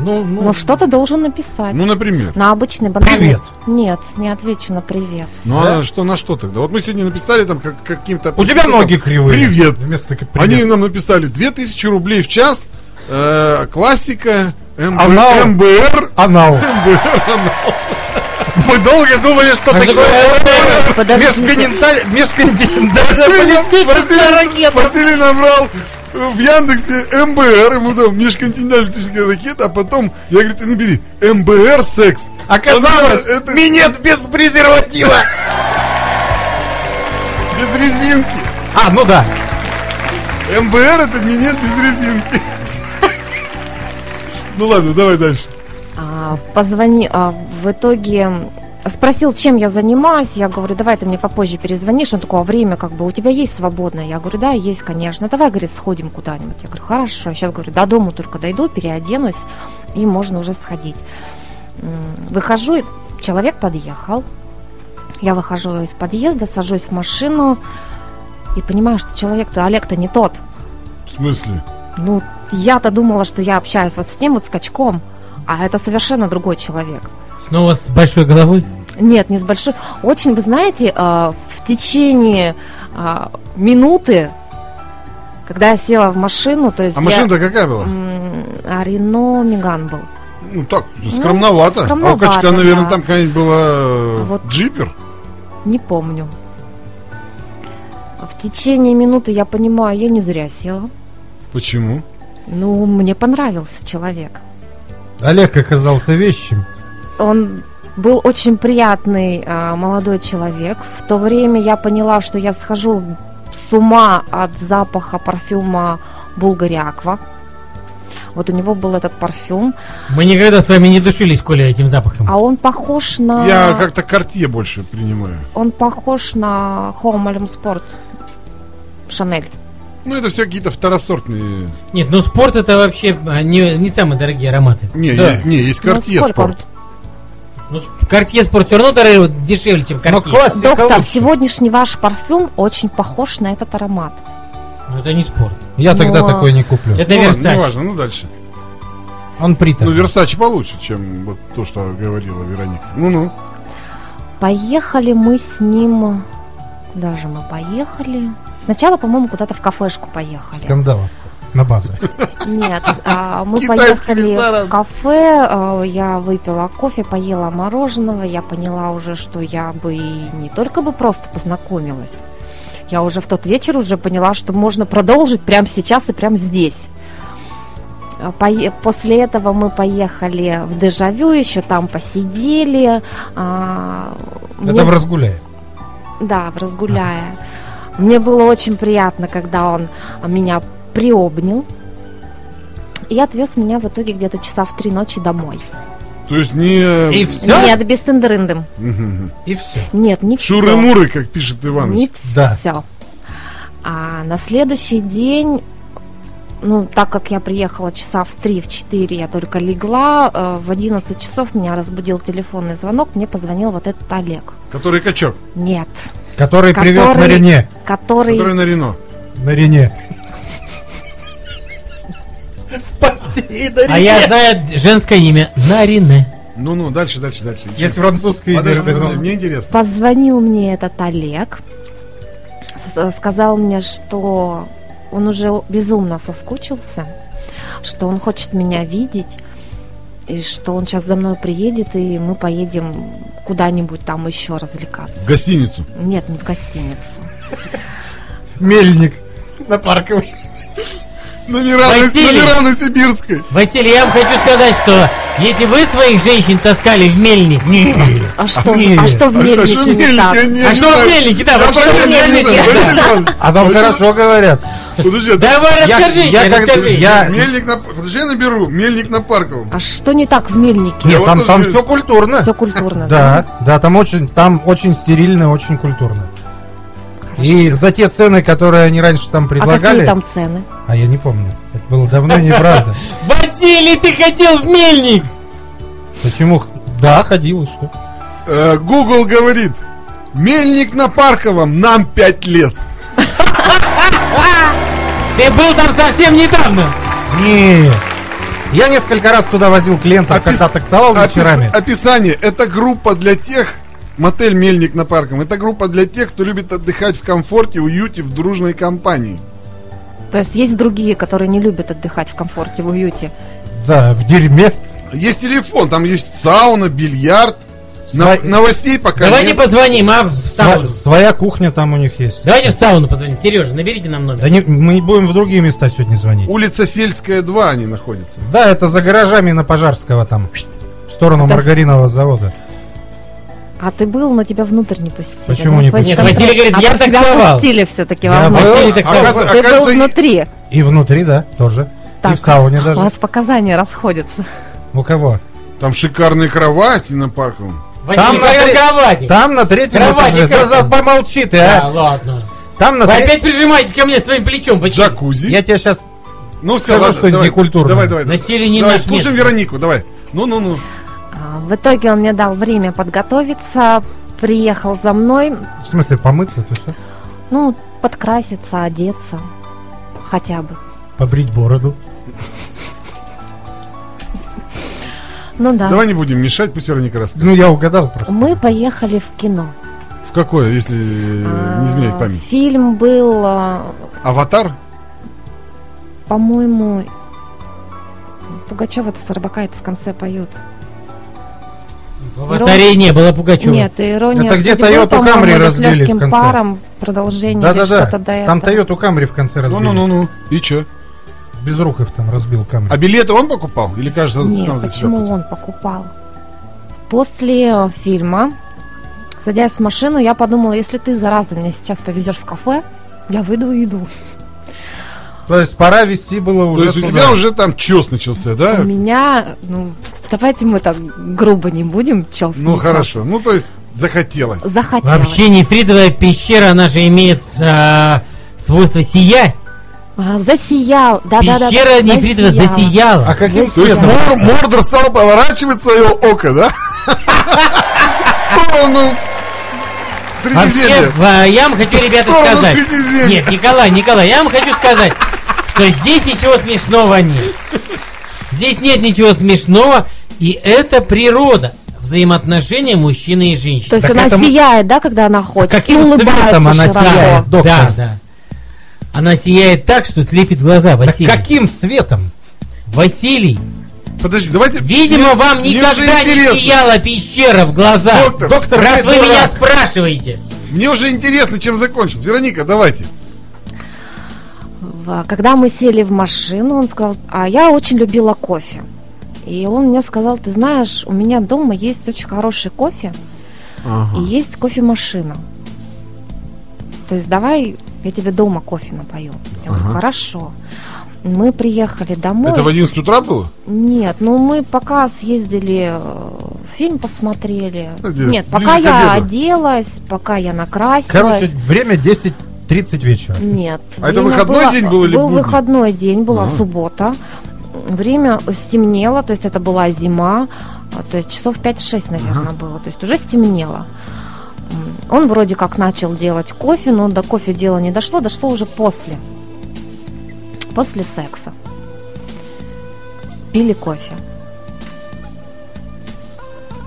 Ну, ну, Но что-то должен написать. Ну, например. На обычный банальный... Привет. Нет, не отвечу на привет. Ну Да? а что на что тогда? Вот мы сегодня написали там как, каким-то... У тебя ноги кривые. Привет. Вместо как Они привет. нам написали 2000 рублей в час, э, классика, МБ, Анал. МБР, Анал. Мы долго думали, что А такое межконтиненталь- межконтинентальная Василий, набрал в Яндексе МБР, ему там межконтинентальная баллистическая ракета, а потом я говорю, ты набери МБР секс. Оказалось, это минет без презерватива. без резинки. А, ну да. МБР это минет без резинки. Ну ладно, давай дальше. А, позвони, а, в итоге спросил, чем я занимаюсь. Я говорю, давай ты мне попозже перезвонишь. Он такой, а время как бы у тебя есть свободное? Я говорю, да, есть, конечно. Давай, говорит, сходим куда-нибудь. Я говорю, хорошо. Сейчас, говорю, до дому только дойду, переоденусь, и можно уже сходить. Выхожу, человек подъехал. Я выхожу из подъезда, сажусь в машину и понимаю, что человек-то, Олег-то не тот. В смысле? Ну, я-то думала, что я общаюсь вот с тем вот скачком, а это совершенно другой человек. Снова с большой головой. Нет, не с большой. Очень, вы знаете, а, в течение а, минуты, когда я села в машину, то есть А я- машина-то какая была? А Рено Меган был. Ну так, скромновато. а у скромновато, качка, наверное, да. там какая-нибудь была э, вот- джипер. Не помню. В течение минуты я понимаю, я не зря села. Почему? Ну, мне понравился человек. Олег оказался вещим. Он был очень приятный а, молодой человек. В то время я поняла, что я схожу с ума от запаха парфюма Булгари Аква. Вот у него был этот парфюм, Мы никогда с вами не душились, Коля, этим запахом. а он похож на... Я как-то картье больше принимаю. Он похож на Home Alone Sport. Шанель. Ну, это все какие-то второсортные. Нет, ну спорт это вообще а, не, не самые дорогие ароматы. Не, Да. е- не, есть Ну, сколько спорт. Ну, Картье спорт все равно дороже, дешевле, чем Но Картье. классика Доктор, лучше. сегодняшний ваш парфюм очень похож на этот аромат. Ну, это не спорт. Я тогда Но- такой не куплю. Это Ну, Версач. неважно, ну дальше. Он Ну, приторный. Версач получше, чем вот то, что говорила Вероника. Ну-ну. Поехали мы с ним... Куда же мы поехали? Сначала, по-моему, куда-то в кафешку поехали. Скандалов на базе. Нет, а, мы Китайский поехали ресторан. в кафе, а, я выпила кофе, поела мороженого, я поняла уже, что я бы не только бы просто познакомилась. Я уже в тот вечер уже поняла, что можно продолжить прямо сейчас и прямо здесь. А, После этого мы поехали в Дежавю, еще там посидели. мне- Это в разгуляе. да, в разгуляя. Мне было очень приятно, когда он меня приобнял и отвез меня в итоге где-то часа в три ночи домой. То есть не... И все? Нет, без тендерындым. И все. Нет, не все. Шуры-муры, как пишет Иваныч. Не Да. все. А на следующий день, ну, так как я приехала часа в три, в четыре, я только легла, э, в 11 часов меня разбудил телефонный звонок, мне позвонил вот этот Олег. Который качок, Нет, Который привез на Рене. который... который на Рено. На Рене. А я знаю женское имя. Нарине. Ну-ну, дальше, дальше, дальше. Есть французский Подожди, подожди, мне интересно. Позвонил мне этот Олег, с- сказал мне, что он уже безумно соскучился, что он хочет меня видеть, и что он сейчас за мной приедет, и мы поедем куда-нибудь там еще развлекаться. В гостиницу. Нет, не в гостиницу. Мельник на парковой. Номера, на, Василий. номера на Сибирской. Василий, я вам хочу сказать, что если вы своих женщин таскали в мельник, А что, не. а что в А мельнике в не так? А что в мельнике? Да, что в мельнике? А там Василий- хорошо говорят. Подожди, а давай Я- расскажите, я расскажите. я- Мельник на... Подожди, я наберу. Мельник на Парковом. А что не так в мельнике? Нет, там, там все культурно. Все культурно, Да, да, там очень, там очень стерильно, очень культурно. И за те цены, которые они раньше там А предлагали, какие там цены? а я не помню, это было давно и неправда. Василий, ты хотел в мельник! Почему? Да, ходил, и что? Э, Google говорит, мельник на Парковом, нам 5 лет. Ты был там совсем недавно. Не, я несколько раз туда возил клиентов, Опис- когда таксовал Опис- вечерами. Описание. Это группа для тех, мотель Мельник на Парковом, это группа для тех, кто любит отдыхать в комфорте, уюте, в дружной компании. То есть есть другие, которые не любят отдыхать в комфорте, в уюте. Да, в дерьме. Есть телефон, там есть сауна, бильярд. Но- новостей пока Давайте нет. позвоним, а, в сауну. своя кухня там у них есть. Давайте в сауну позвоним. Сережа, наберите нам номер. Да не, мы будем в другие места сегодня звонить. Улица Сельская, 2 они находятся. Да, это за гаражами на Пожарского там, в сторону Это с- маргаринового завода. А ты был, но тебя внутрь не пустили. Почему да? не То есть пустили? Нет, Василий говорит, а я то тебя таксовал. пустили все-таки Я во был. внутрь. Василий таксовал. Оказывается- Ты был и- внутри. И внутри, да, тоже. И Так, в сауне У даже. вас показания расходятся. У кого? Там шикарные кровати на Парковом. Там на- кровати. Там на третьем Кровати этаже. Да как помолчи ты, Да, а. ладно. Там на Вы тре- опять прижимаетесь ко мне своим плечом. Василий. Джакузи. Я тебе сейчас... Ну все, скажу ладно, что-нибудь давай, некультурное. Давай, давай. давай. Василий, не Давай, слушаем нет. Веронику, давай. Ну-ну-ну. А, В итоге он мне дал время подготовиться, приехал за мной, В смысле, помыться, ты что? ну, подкраситься, одеться. Хотя бы. Побрить бороду. Ну да. Давай не будем мешать, пусть Вероника расскажет. Ну, я угадал просто. Мы поехали в кино. В какое, если э, не изменяет А, память? Фильм был, а, Аватар? по-моему, Пугачева это Сарбака это в конце поют. В аватаре не было Пугачева. Нет, ирония Это где или с разбили в конце. паром, продолжение до Да-да-да. этого. Там Тойоту Камри в конце разбили. Ну-ну-ну-ну. И чё? Безруков там разбил Камри. А билеты он покупал? Или кажется, Нет, сам почему он покупал? После э, фильма, садясь в машину, я подумала, если ты, зараза, меня сейчас повезешь в кафе, я выйду и иду. То есть пора вести было уже То есть у туда. тебя уже там чес начался, да? У меня, ну, давайте мы так грубо не будем, чёс, Ну чёс. хорошо. Ну то есть захотелось. Захотелось. Вообще нефритовая пещера, она же имеет а, свойство сиять. А, засиял, да-да-да. Пещера нефритовая засияла. А каким То есть? Мор- Мордор стал поворачивать свое око, да? В сторону Вообще, Средиземья. в- я вам хочу, ребята, сторону сказать. Нет, Николай, Николай, я вам хочу сказать, что здесь ничего смешного нет. Здесь нет ничего смешного, и это природа. Взаимоотношения мужчины и женщины. То есть Так она это сияет, да, когда она ходит? каким и улыбается цветом она широко. сияет? доктор. Да, да. Она сияет так, что слепит глаза, Так Василий. каким цветом? Василий, Подожди, давайте... видимо, мне- вам никогда не сияла пещера в глаза. Доктор, Доктор, Раз вы меня дурак. спрашиваете. Мне уже интересно, чем закончится. Вероника, давайте. Когда мы сели в машину, он сказал, а я очень любила кофе. И он мне сказал, ты знаешь, у меня дома есть очень хороший кофе, и есть кофемашина. То есть давай я тебе дома кофе напою. Я говорю, Ага. хорошо. Мы приехали домой. Это в 11 утра было? Нет, ну мы пока съездили, э, фильм посмотрели. Где? Нет, пока я оделась, пока я накрасилась. Короче, время 10.30 вечера. Нет. А это выходной было- день был или Был будний? выходной день, была Ага. суббота. Время стемнело, то есть это была зима, а, то есть часов 5-6, наверное, было. То есть уже стемнело. Он вроде как начал делать кофе, но до кофе дело не дошло, дошло уже после. После секса. Пили кофе.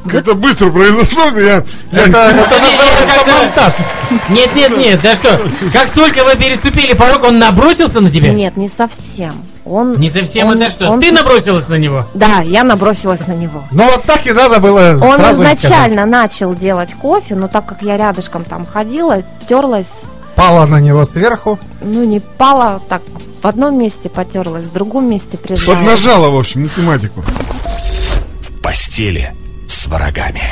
Как-то быстро произошло. Я, я- Это, это называется монтаж. Нет, нет, нет, да что? Как только вы переступили порог, он набросился на тебя? Нет, не совсем. Он, Не совсем он- это что? он- Ты набросилась на него? Да, я набросилась на него. Ну вот так и надо было Он изначально начал делать кофе, но так как я рядышком там ходила, терлась, Пала на него сверху. ну не пала, так в одном месте потерлась, в другом месте прижалась. поднажала, в общем, на тематику. В постели с врагами.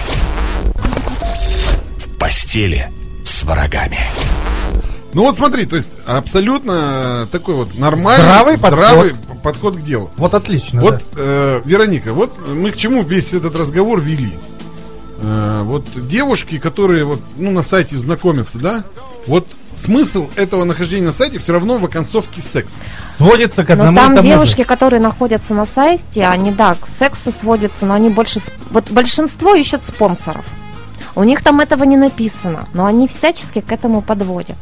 В постели с врагами. Ну вот смотри, то есть абсолютно такой вот нормальный, Здравый здравый подход к делу. Вот отлично. Вот, да. э, Вероника, вот мы к чему весь этот разговор вели. Э, вот девушки, которые вот, ну, на сайте знакомятся, да, вот смысл этого нахождения на сайте все равно в оконцовке секс. Сводится к Но одному и там тому же. девушки, которые находятся на сайте, они, да, к сексу сводятся, но они больше... Вот большинство ищут спонсоров. У них там этого не написано, но они всячески к этому подводят.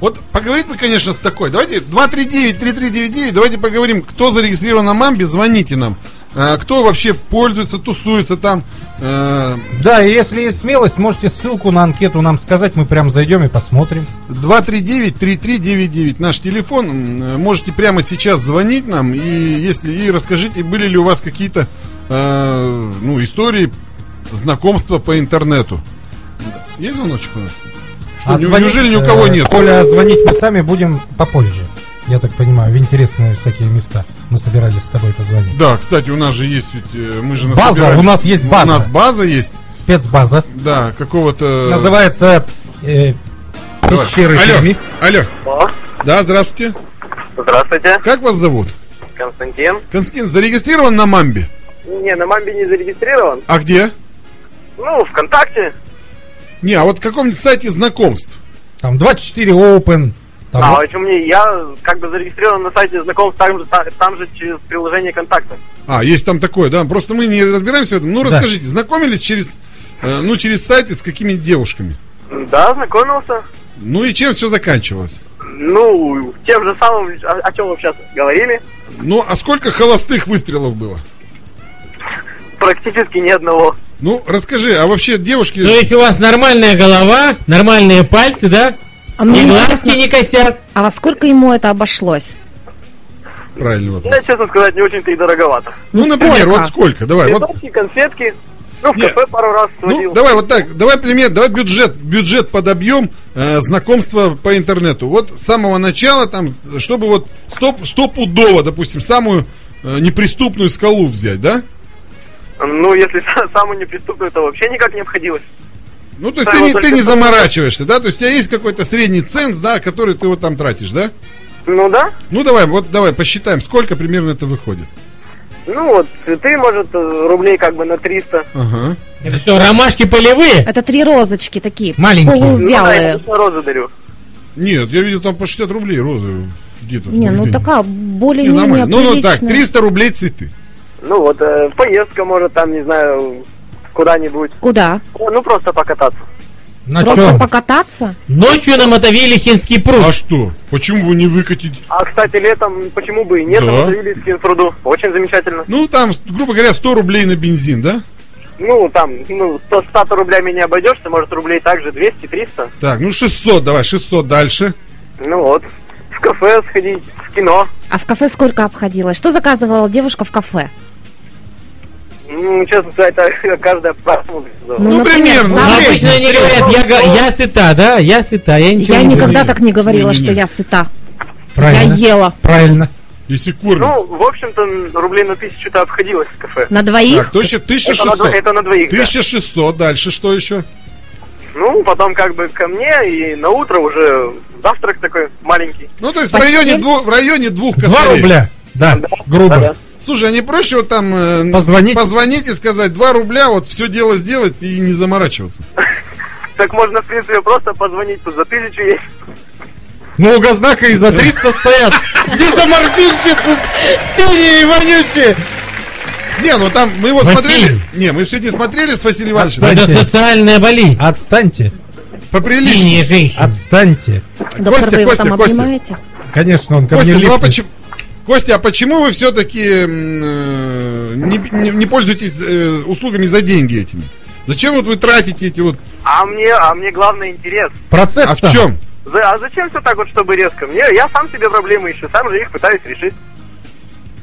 Вот поговорить мы, конечно, с такой. Давайте 239-3399, давайте поговорим, кто зарегистрирован на Мамбе, звоните нам. Э, кто вообще пользуется, тусуется там. Э, Да, и если есть смелость, можете ссылку на анкету нам сказать, мы прям зайдем и посмотрим. 239-3399 наш телефон. Можете прямо сейчас звонить нам и если и расскажите, были ли у вас какие-то э, ну, истории знакомства по интернету. Есть звоночек у нас? Что, А не- звонить, неужели ни у кого э, нет? Коля, звонить мы сами будем попозже. Я так понимаю, в интересные всякие места. Мы собирались с тобой позвонить. Да, кстати, у нас же есть ведь, э, мы же База, насобирали- у нас есть база. У нас база есть, Спецбаза. да, какого-то... Называется э, Давай. «Пещеры Алло, Перми». алло. О, Да, здравствуйте. здравствуйте, Как вас зовут? Константин. Константин, зарегистрирован на Мамбе? Не, на Мамбе не зарегистрирован. А где? Ну, ВКонтакте. Не, а вот в каком-нибудь сайте знакомств. Там 24 Open. Там А вот- почему мне? Я как бы зарегистрирован на сайте знакомств там же, та- там же через приложение контакта. А, есть там такое, да? Просто мы не разбираемся в этом. Ну, Да. расскажите, знакомились через, э, ну, через сайты с какими-нибудь девушками? Да, знакомился. Ну и чем все заканчивалось? Ну, тем же самым, о, о чем вы сейчас говорили. Ну, а сколько холостых выстрелов было? Практически ни одного. Ну, расскажи, а вообще девушки... То есть у вас нормальная голова, нормальные пальцы, да? А И мне глазки не косят. а во сколько ему это обошлось? Правильный Ну, вопрос. честно сказать, не очень-то и дороговато. Ну, например, сколько? вот сколько? Давай, вот... Цветочки, конфетки. Ну, в Не, кафе пару раз сводил. Ну, давай вот так, давай пример, давай бюджет, бюджет подобьем э, знакомства по интернету. Вот с самого начала, там, чтобы вот стоп, стопудово, допустим, самую э, неприступную скалу взять, да? Ну, если са- самую неприступную, то вообще никак не обходилось. Ну, то есть ты, не, ты не заморачиваешься, да? То есть у тебя есть какой-то средний ценз, да, который ты вот там тратишь, да? Ну да. Ну давай, вот давай посчитаем, сколько примерно это выходит. Ну вот, цветы, может, рублей как бы на 300. Ага. Это что, ромашки полевые? Это три розочки такие, Маленькие. Ну да, я полувялые. розы дарю. Нет, я видел там по 60 рублей розы где-то. Не, ну такая Не, более-менее нормально. Ну, ну так, приличная. 300 рублей цветы. Ну вот, э, поездка, может, там, не знаю, куда-нибудь. Куда? Ну, просто покататься. На Просто чем? покататься? Ночью на мотовиле Хинский пруд. А что? Почему бы не выкатить? А, кстати, летом почему бы и нет, Да. завели в пруду. Очень замечательно. Ну, там, грубо говоря, 100 рублей на бензин, да? Ну, там, ну, 100, 100 рублями не обойдешься, может, рублей также 200-300. Так, ну 600, давай, 600 дальше. Ну вот, в кафе сходить, в кино. А в кафе сколько обходилось? Что заказывала девушка в кафе? Ну, честно сказать, так, каждая по-разному. Ну, примерно. Ну, Средний, обычно они говорят, я, я сыта, да? Я сыта, я ничего Я не никогда так не говорила, что я сыта. Правильно. Я ела. Правильно. Если кормят. Ну, в общем-то, рублей на тысячу-то обходилось в кафе. На двоих? так, то еще Это на, 1600. это на двоих, да. 1600, дальше что еще? Ну, потом как бы ко мне, и на утро уже завтрак такой маленький. Ну, то есть в районе, двух, в районе двух Два косарей. рубля. Да, грубо. Да-да. Слушай, а не проще вот там э, Позвонить? позвонить и сказать 2 рубля, вот все дело сделать и не заморачиваться? Так можно, в принципе, просто позвонить, тут за тысячу есть. Ну, у Газнака и за 300 стоят. Дезоморфинщицы синие и вонючие. Не, ну там мы его Василий. смотрели. Не, мы сегодня смотрели с Василием Ивановичем. Это социальная болезнь. Отстаньте. Поприличнее. Синие женщины. Отстаньте. Костя, Костя, Костя. обнимаете? Конечно, он ко мне Костя, ну а почему... Костя, а почему вы все-таки не, не- не пользуетесь э, услугами за деньги этими? Зачем вот вы тратите эти вот... А мне, а мне главное интерес. Процесс А в чем? За- а зачем все так вот, чтобы резко? Мне, я сам себе проблемы ищу, сам же их пытаюсь решить.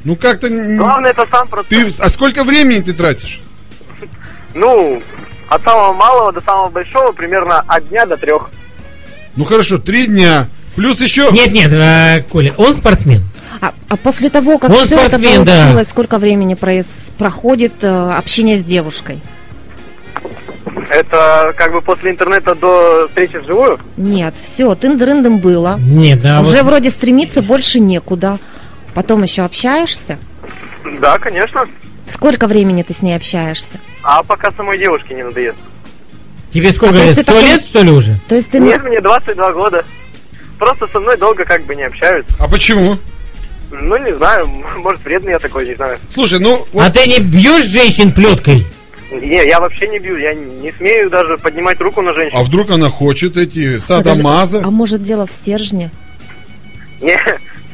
Ну как-то... Главное это сам процесс. Ты, а сколько времени ты тратишь? Ну, от самого малого до самого большого примерно от дня до трех. Ну хорошо, три дня. Плюс еще... Нет, нет, э, Коля, он спортсмен. А, а после того, как Он все это спортсмен, да. получилось, сколько времени проис- проходит э, общение с девушкой? Это как бы после интернета до встречи вживую. Нет, все, тындырындым было. Нет, да, Уже вот вроде стремиться больше некуда. Потом еще общаешься. Да, конечно. Сколько времени ты с ней общаешься? А пока самой девушке не надоест. тебе сколько А лет? Сто такой- лет, что ли, уже? То есть ты... Нет, мне 22 года. Просто со мной долго как бы не общаются. А почему? Ну, не знаю, может, вредный я такой, не знаю. Слушай, ну... вот- А ты не бьешь женщин плеткой? Не, я вообще не бью, я не смею даже поднимать руку на женщину. А вдруг она хочет эти садомаза? А может дело в стержне? Не,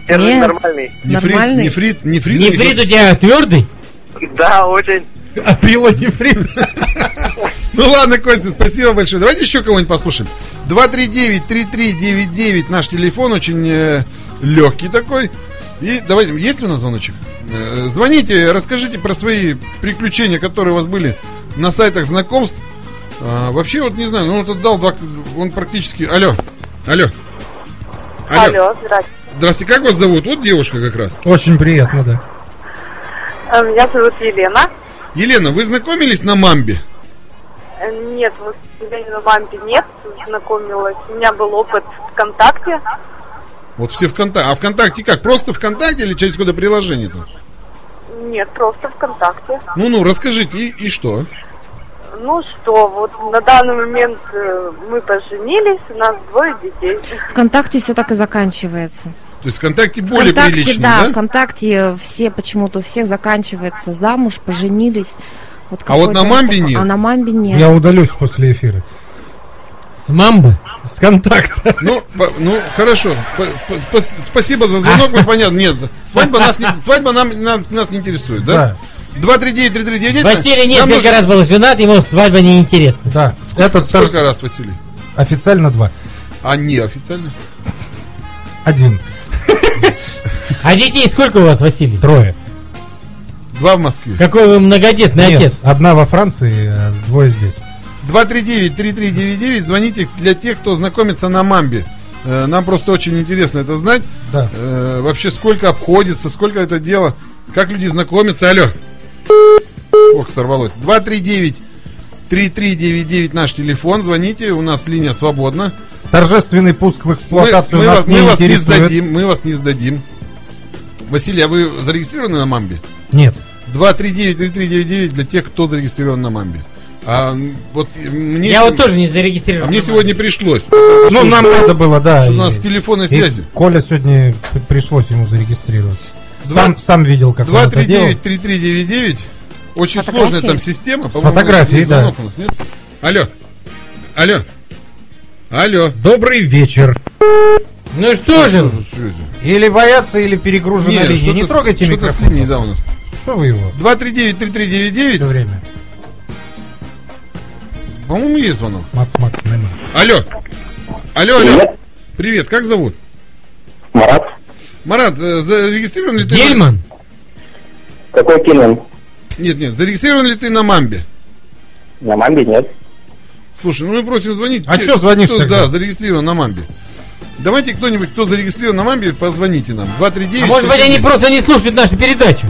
стержень Нет. нормальный. Нефрит, нормальный? нефрит, нефрит, Нефрит у тебя твердый? Да, очень. А пилонефрит. Ну ладно, Костя, спасибо большое. Давайте еще кого-нибудь послушаем. 239-3399 наш телефон, очень легкий такой. И давайте, есть у нас звоночек? Э, звоните, расскажите про свои приключения, которые у вас были на сайтах знакомств. А, вообще, вот не знаю, ну вот отдал, два- он практически... Алло, алло. Алло, здравствуйте. Здравствуйте, как вас зовут? Вот девушка как раз. Очень приятно, да. Э, Меня зовут Елена. Елена, вы знакомились на Мамбе? Э, Нет, вот я на мампе нет, знакомилась. У меня был опыт ВКонтакте. Вот все ВКонтакте. А ВКонтакте как? Просто ВКонтакте или через какое-то приложение там? Нет, просто ВКонтакте. Ну-ну, расскажите, и, и что? Ну что, вот на данный момент э, мы поженились, у нас двое детей. ВКонтакте все так и заканчивается. То есть ВКонтакте более ВКонтакте, приличный, да, да? ВКонтакте все почему-то у всех заканчивается замуж, поженились. Вот А вот на Мамбе нет? А на Мамбе нет. Я удалюсь после эфира. С мамбы? С контакта. Ну, по- ну хорошо. По- по- спа- спасибо за звонок, мы понятно. Нет, свадьба нас не, свадьба нам, нам- нас не интересует, да? 239-3399. Василий Нам несколько нужно- раз был женат, ему свадьба не интересна. Да. Сколько, Этот сколько раз, Василий? Официально два. А не официально? Один. А детей сколько у вас, Василий? Трое. Два в Москве. Какой вы многодетный Нет, отец? одна во Франции, а двое здесь. 239-3399. Звоните для тех, кто знакомится на Мамбе. Э, Нам просто очень интересно это знать. Да. Э, Вообще, сколько обходится, сколько это дело, как люди знакомятся. Алло. Ох, сорвалось. 239 3399 наш телефон. Звоните, у нас линия свободна. торжественный пуск в Мы, эксплуатацию мы нас вас, не мы вас не сдадим, мы вас не сдадим. Василий, а вы зарегистрированы на Мамбе? Нет. 239-3399 для тех, кто зарегистрирован на Мамбе. А вот мне, Я сего- вот тоже не зарегистрирован. а мне сегодня пришлось. Ну, нам надо было, да. Что у и- нас с телефонной и связью. Коля сегодня пришлось ему зарегистрироваться. Два- Сам, сам видел, как он это делал. 239-3399. Очень Фотографии? сложная там система. С фотографией, да. у нас, нет? Алло. Алло. Алло. Добрый вечер. Ну что же, Что связи? Или боятся, или перегружена Не, линия. что-то Не с- трогайте Что-то с микрофон. линией, да, у нас. Что вы его 239-3399. все время? По-моему, есть звонок. Мац, мац, нема. Алло. Алло, алло. Привет, как зовут? Марат, Марат, э, зарегистрирован ли ты? на- Гельман? какой Киллин? Нет, нет, зарегистрирован ли ты на Мамбе? На мамбе нет. Слушай, ну мы просим звонить. А чё звонишь кто, тогда? Да, зарегистрирован на Мамбе. Давайте кто-нибудь, кто зарегистрирован на Мамбе, позвоните нам. 239. А может быть они просто не слушают нашу передачу?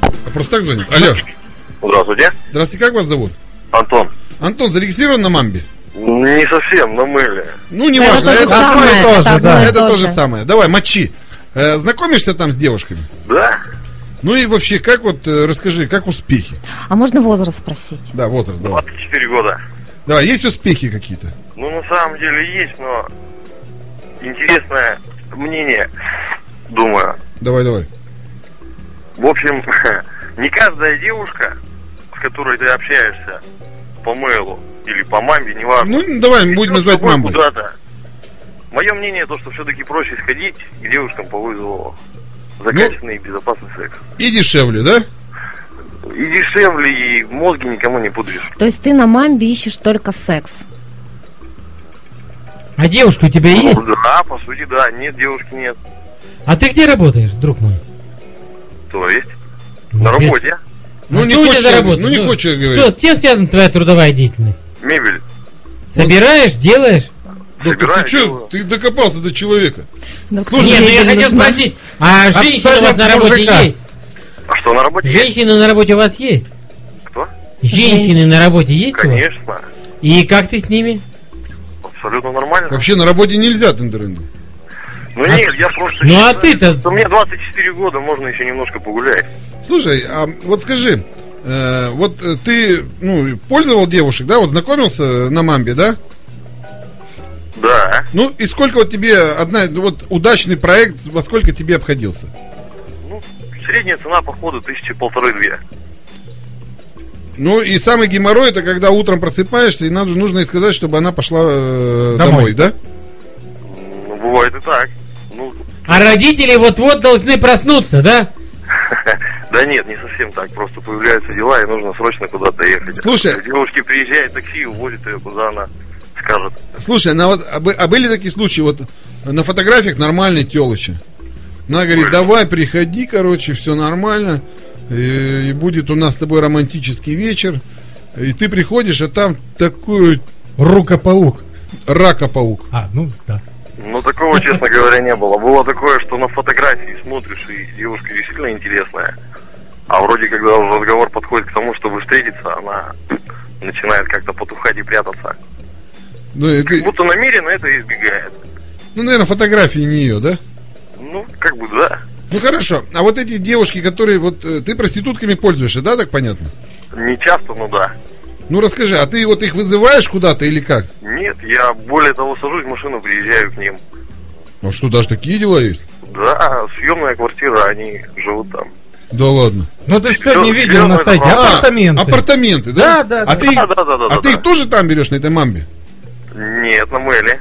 А Просто так звонят. Алло. Здравствуйте. Здравствуйте, как вас зовут? Антон. Антон, зарегистрирован на Мамбе? Не совсем, на мыле. Ну, не Это важно. то же Это, самое, это же, одно да. и это то же. самое. Давай, мочи. Э, знакомишься там с девушками? Да? Ну и вообще, как вот, э, расскажи, как успехи? А можно возраст спросить? Да, возраст, давай. 24 года. Давай, есть успехи какие-то? Ну, на самом деле есть, но интересное мнение, думаю. Давай, давай. В общем, не каждая девушка, с которой ты общаешься по мейлу или по мамбе, неважно. Ну, давай, будем идет с называть мамбой. Куда-то. Мое мнение то, что все-таки проще сходить к девушкам по вызову за Ну. качественный и безопасный секс. И дешевле, да? И дешевле, и мозги никому не пудришь. То есть ты на мамбе ищешь только секс? А девушка у тебя есть? Ну, да, по сути, да. Нет, девушки нет. А ты где работаешь, друг мой? То есть, Ну, на работе. Ну, А не что у тебя хочешь, за работа? ну, не хочешь говорить. Что, с чем связана твоя трудовая деятельность? Мебель. Собираешь, делаешь? Доктор, собираю, ты что, делаю. ты докопался до человека? Доктор, Слушай, ну я мебель хотел нужна. спросить, а женщины у вас на от работе мужика. есть? А что, на работе? есть? Женщины на работе у вас есть? Кто? Женщины Женщины. на работе есть у вас? Конечно. И как ты с ними? Абсолютно нормально. Вообще на работе нельзя тендеринду. Ну нет, я просто Ну, а считаю, ты-то- что Мне 24 года, можно еще немножко погулять. Слушай, а вот скажи, э, вот э, ты ну, пользовал девушек, да, вот знакомился на мамбе, да? Да. Ну и сколько вот тебе одна, вот удачный проект, во сколько тебе обходился? Ну, средняя цена похода тысячи полторы-две. Ну и самый геморрой это когда утром просыпаешься и надо, нужно ей сказать, чтобы она пошла э, домой. Домой. да? Ну, бывает и так. Ну, А родители вот-вот должны проснуться, да? да нет, не совсем так. Просто появляются дела, и нужно срочно куда-то ехать. Слушай. К девушке приезжает такси и увозит ее, куда она скажет. Слушай, ну вот, а, а были такие случаи, вот на фотографиях нормальные телочи. Она говорит, Были. давай, приходи, короче, все нормально. И, и будет у нас с тобой романтический вечер. И ты приходишь, а там такой Рукополук. ракопаук. А, ну да. Ну, такого, честно говоря, не было. Было такое, что на фотографии смотришь, и девушка действительно интересная. А вроде, когда разговор подходит к тому, чтобы встретиться, она начинает как-то потухать и прятаться. Ну, ты- Как будто намеренно это избегает. ну, наверное, фотографии не ее, да? Ну, как бы да. Ну хорошо. А вот эти девушки, которые вот э, ты проститутками пользуешься, да, так понятно? Не часто, но да. Ну расскажи, а ты вот их вызываешь куда-то или как? Нет, я более того сажусь в машину, приезжаю к ним. Ну что, даже такие дела есть? Да, съемная квартира, они живут там. Да ладно. Ну ты что не видел на сайте? Апартаменты. А, апартаменты, да? Да, да, А да. ты, их- Да, да, да, да, а да, ты да. их тоже там берешь на этой мамбе? Нет, на мейле.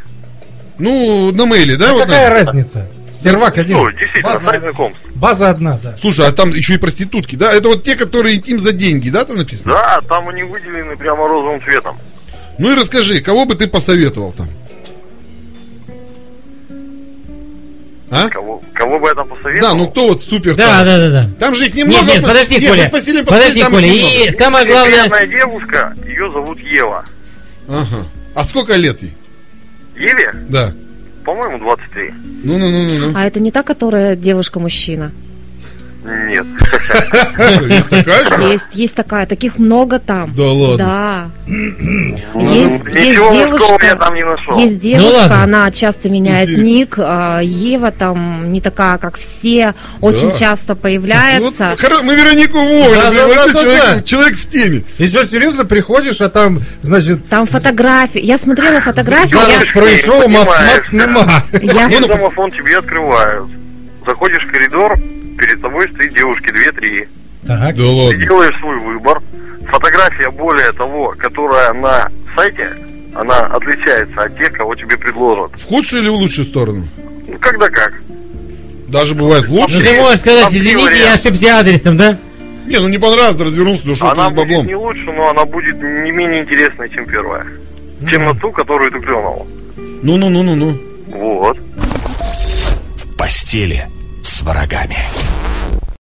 Ну, на мейле, да? А вот какая разница? Сервак один. Ну, действительно, База, знакомств. база одна, да. Слушай, а там еще и проститутки, да? Это вот те, которые интим за деньги, да, там написано? Да, там они выделены прямо розовым цветом. Ну и расскажи, кого бы ты посоветовал там? А? Кого, кого бы я там посоветовал? Да, ну кто вот супер Да, там? да, да, да. Там же их немного. Нет, нет, подожди, Нет, Коля. мы с Василием Подожди, Коля. немного. И самое главное... Девушка, ее зовут Ева. Ага. А сколько лет ей? Еве, Да. по-моему, 23. Ну-ну-ну-ну. А это не та, которая девушка-мужчина? Нет. Есть такая же? Есть, есть такая, таких много там. Да ладно. Да. Ну, Есть, есть Ничего мужского я девушка, там не нашел. есть девушка, ладно. она часто меняет ник. а, Ева там не такая, как все, очень Да. часто Вот, появляется. хоро- мы Веронику Да, да, да, да, человек, да. человек в теме. И все, серьезно, приходишь, а там, значит, Там фотографии. Я смотрела фотографии. я- пройшов, мат, понимаешь, мат. Я, Ну, ну, домофон тебе открывают. Заходишь в коридор, перед тобой стоит девушки две-три. Так. Да Ты ладно. делаешь свой выбор. Фотография, более того, которая на сайте, она отличается от тех, кого тебе предложат. В худшую или в лучшую сторону? Ну, когда как. Даже бывает в Ну лучшую. ты можешь сказать, Там извините, я ошибся адресом, да? Не, ну не понравилось, да развернулся, да что ты она с баблом. не лучше, но она будет не менее интересной, чем первая. Чем на ту, которую ты клюнул. Ну-ну-ну-ну-ну. Вот. В постели с врагами.